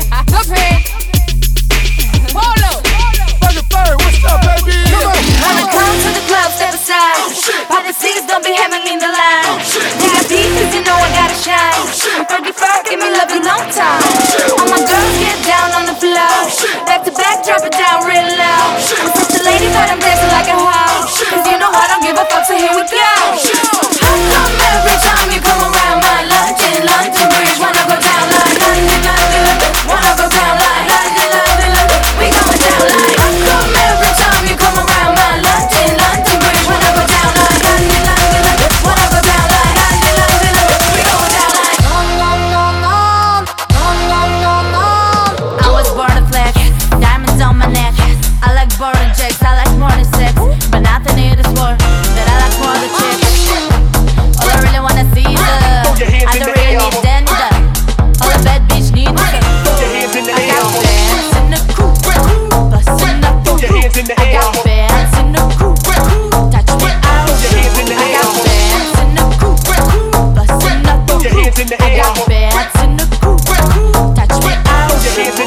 the bridge.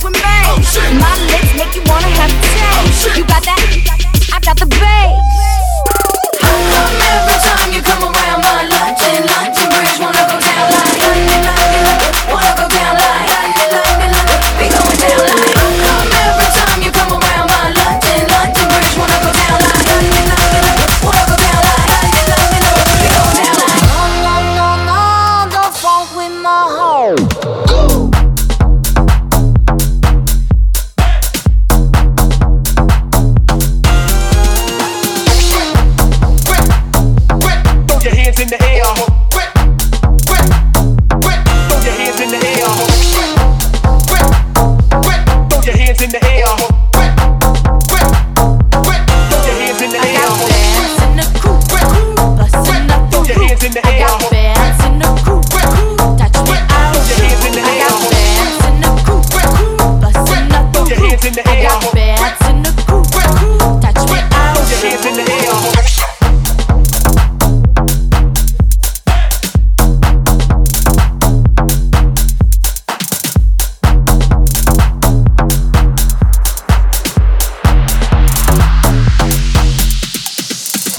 that's what oh, my lips your hands in the air.